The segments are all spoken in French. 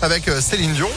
Avec euh, Céline Dion.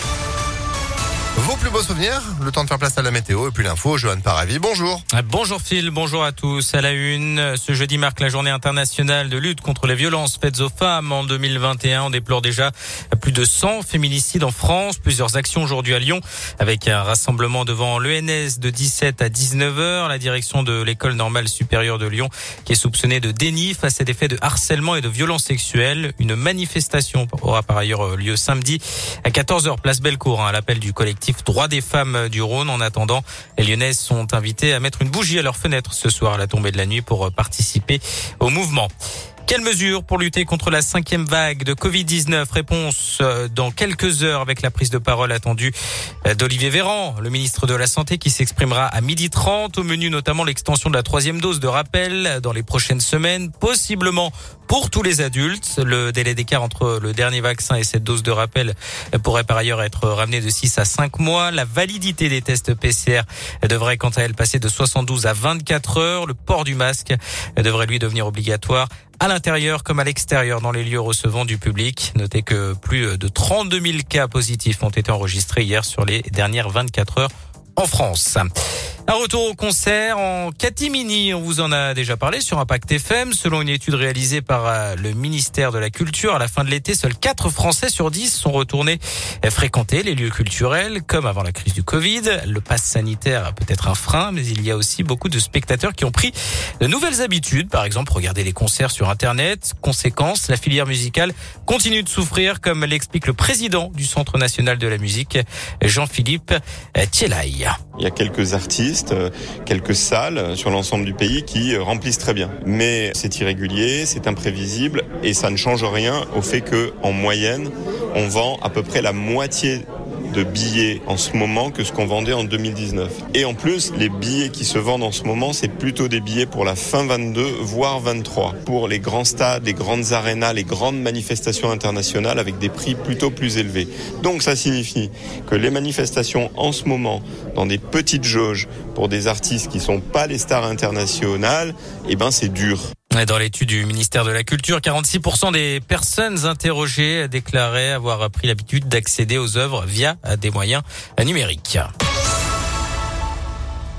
Vos plus beaux souvenirs, le temps de faire place à la météo et puis l'info, Johan Paravi, bonjour. Bonjour Phil, bonjour à tous. À la une, ce jeudi marque la journée internationale de lutte contre les violences faites aux femmes. En 2021, on déplore déjà plus de 100 féminicides en France. Plusieurs actions aujourd'hui à Lyon avec un rassemblement devant l'ENS de 17 à 19h. La direction de l'école normale supérieure de Lyon qui est soupçonnée de déni face à des faits de harcèlement et de violences sexuelles. Une manifestation aura par ailleurs lieu samedi à 14h place Bellecour hein, à l'appel du collectif Droits des femmes du Rhône. En attendant, les Lyonnaises sont invitées à mettre une bougie à leur fenêtre ce soir à la tombée de la nuit pour participer au mouvement. Quelles mesures pour lutter contre la cinquième vague de Covid-19 Réponse euh, dans quelques heures avec la prise de parole attendue euh, d'Olivier Véran, le ministre de la Santé qui s'exprimera à midi 30 au menu notamment l'extension de la troisième dose de rappel dans les prochaines semaines, possiblement pour tous les adultes. Le délai d'écart entre le dernier vaccin et cette dose de rappel pourrait par ailleurs être ramené de 6 à 5 mois. La validité des tests PCR devrait quant à elle passer de 72 à 24 heures. Le port du masque devrait lui devenir obligatoire à l'intérieur comme à l'extérieur dans les lieux recevant du public. Notez que plus de 32 000 cas positifs ont été enregistrés hier sur les dernières 24 heures en France. Un retour au concert en catimini. On vous en a déjà parlé sur Impact FM. Selon une étude réalisée par euh, le ministère de la Culture, à la fin de l'été, seuls 4 Français sur 10 sont retournés fréquenter les lieux culturels, comme avant la crise du Covid. Le pass sanitaire peut être un frein, mais il y a aussi beaucoup de spectateurs qui ont pris de nouvelles habitudes. Par exemple, regarder les concerts sur Internet. Conséquence, la filière musicale continue de souffrir, comme l'explique le président du Centre national de la musique, Jean-Philippe Thielaï. Il y a quelques artistes, euh, quelques salles sur l'ensemble du pays qui euh, remplissent très bien. Mais c'est irrégulier, c'est imprévisible et ça ne change rien au fait que, en moyenne, on vend à peu près la moitié de billets en ce moment que ce qu'on vendait en 2019. Et en plus, les billets qui se vendent en ce moment, c'est plutôt des billets pour la fin 22, voire 23. Pour les grands stades, les grandes arénas, les grandes manifestations internationales avec des prix plutôt plus élevés. Donc ça signifie que les manifestations en ce moment, dans des petites jauges, pour des artistes qui sont pas les stars internationales, eh ben c'est dur. Dans l'étude du ministère de la Culture, 46% des personnes interrogées déclaraient avoir pris l'habitude d'accéder aux œuvres via des moyens numériques.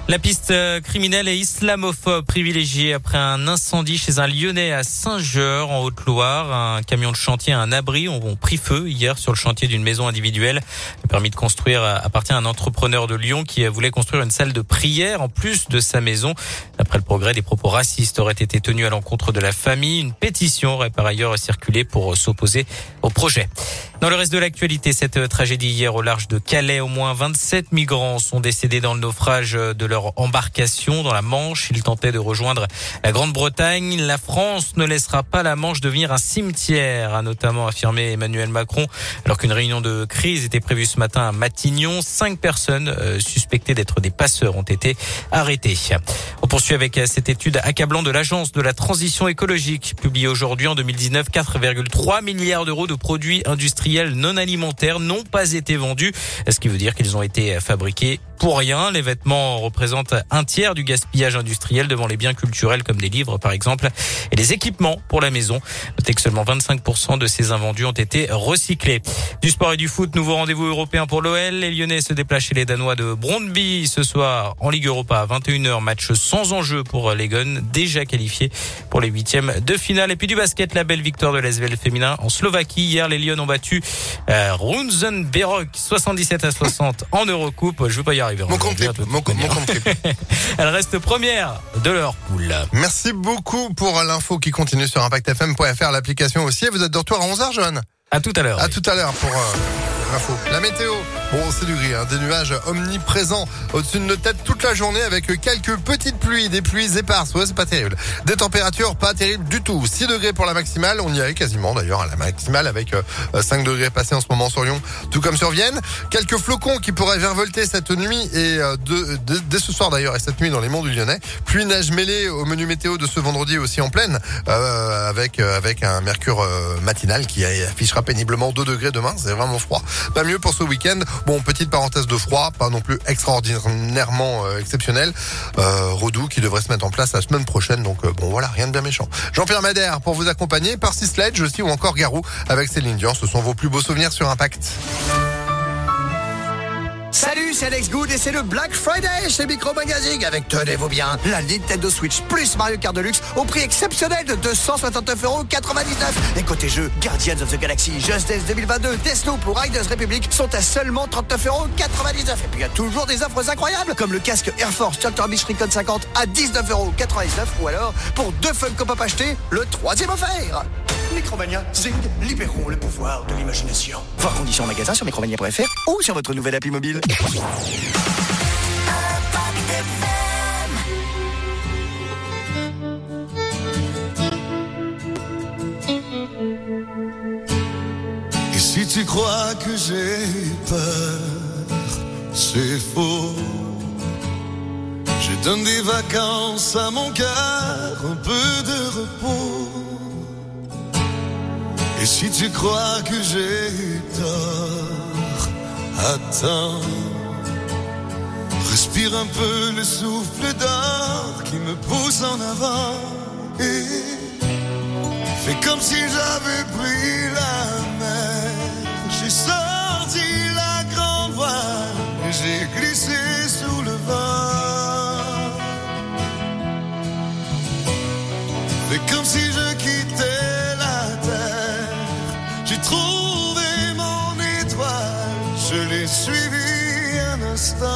La piste euh, criminelle et islamophobe privilégiée après un incendie chez un Lyonnais à Saint-Geur en Haute-Loire. Un camion de chantier, un abri ont pris feu hier sur le chantier d'une maison individuelle. Le permis de construire appartient à un entrepreneur de Lyon qui voulait construire une salle de prière en plus de sa maison. Après le progrès, des propos racistes auraient été tenus à l'encontre de la famille. Une pétition aurait par ailleurs circulé pour s'opposer au projet. Dans le reste de l'actualité, cette tragédie hier au large de Calais, au moins 27 migrants sont décédés dans le naufrage de leur embarcation dans la Manche. Ils tentaient de rejoindre la Grande-Bretagne. La France ne laissera pas la Manche devenir un cimetière, a notamment affirmé Emmanuel Macron, alors qu'une réunion de crise était prévue ce matin à Matignon. Cinq personnes euh, suspectées d'être des passeurs ont été arrêtées. On poursuit avec cette étude accablante de l'Agence de la transition écologique, publiée aujourd'hui en 2019, 4,3 milliards d'euros de produits industriels non alimentaires n'ont pas été vendus, ce qui veut dire qu'ils ont été fabriqués pour rien. Les vêtements représentent un tiers du gaspillage industriel devant les biens culturels comme des livres par exemple et les équipements pour la maison. Notez que seulement 25% de ces invendus ont été recyclés. Du sport et du foot, nouveau rendez-vous européen pour l'OL. Les Lyonnais se déplacent chez les Danois de Brondby ce soir en Ligue Europa à 21h. Match sans enjeu pour les Guns, déjà qualifiés pour les huitièmes de finale. Et puis du basket, la belle victoire de l'SVL féminin en Slovaquie. Hier, les Lyons ont battu euh, Runzenberok 77 à 60 en Eurocoupe. Je veux pas y arriver. Mon compte mon, Elle reste première de leur poule. Merci beaucoup pour l'info qui continue sur ImpactFM.fr, l'application aussi. Vous êtes de retour à 11h, John À tout à l'heure. À tout à l'heure pour... Euh, la météo, bon c'est du gris, hein. des nuages omniprésents au-dessus de nos têtes toute la journée avec quelques petites pluies, des pluies éparses, ouais c'est pas terrible. Des températures pas terribles du tout, 6 degrés pour la maximale, on y est quasiment d'ailleurs à la maximale avec 5 euh, degrés passés en ce moment sur Lyon, tout comme sur Vienne. Quelques flocons qui pourraient virevolter cette nuit et euh, de, dès ce soir d'ailleurs et cette nuit dans les monts du Lyonnais. Pluie neige mêlée au menu météo de ce vendredi aussi en pleine avec, avec un mercure matinal qui affichera péniblement 2 degrés demain. C'est vraiment froid. Pas mieux pour ce week-end. Bon, petite parenthèse de froid, pas non plus extraordinairement euh, exceptionnel. Euh, Redou qui devrait se mettre en place la semaine prochaine. Donc euh, bon, voilà, rien de bien méchant. Jean-Pierre Madère pour vous accompagner. par Sledge aussi ou encore Garou avec Céline Dion. Ce sont vos plus beaux souvenirs sur Impact. Salut, c'est Alex Good et c'est le Black Friday chez Micro Magazine avec, tenez-vous bien, la Nintendo Switch plus Mario Kart Deluxe au prix exceptionnel de 269,99€. Et côté jeu, Guardians of the Galaxy, Just Dance 2022, Deathloop ou Riders Republic sont à seulement 39,99€. Et puis il y a toujours des offres incroyables comme le casque Air Force Chalter Beach Recon 50 à 19,99€ ou alors pour deux Funko Pop achetés, le troisième offert. Micromania, zing, libérons le pouvoir de l'imagination. Voir conditions en magasin sur micromania.fr ou sur votre nouvelle appli mobile. Et si tu crois que j'ai peur, c'est faux. Je donne des vacances à mon cœur, un peu de repos. Et si tu crois que j'ai tort, attends. Respire un peu le souffle d'or qui me pousse en avant. Et fais comme si j'avais pris la suivi un instant.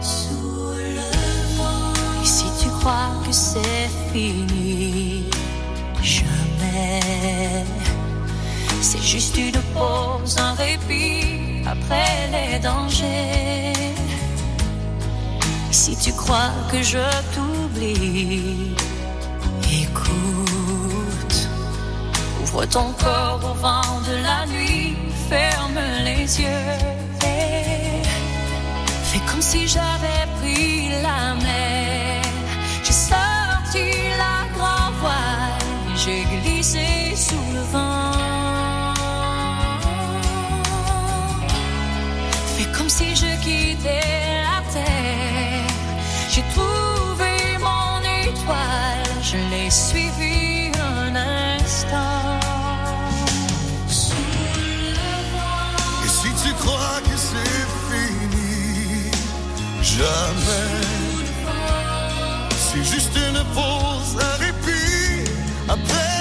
Sous le vent. Si tu crois que c'est fini, jamais. C'est juste une pause, un répit après les dangers. Si tu crois que je t'oublie, écoute. Ouvre ton corps au vent de la nuit, si j'avais pris la mer. J'ai sorti la grand voile, j'ai glissé sous le vent. Fais comme si je quittais la terre. J'ai trouvé mon étoile, je l'ai suivi un instant. Sous le vent. Et si tu crois que jamais. C'est juste une pause, un répit après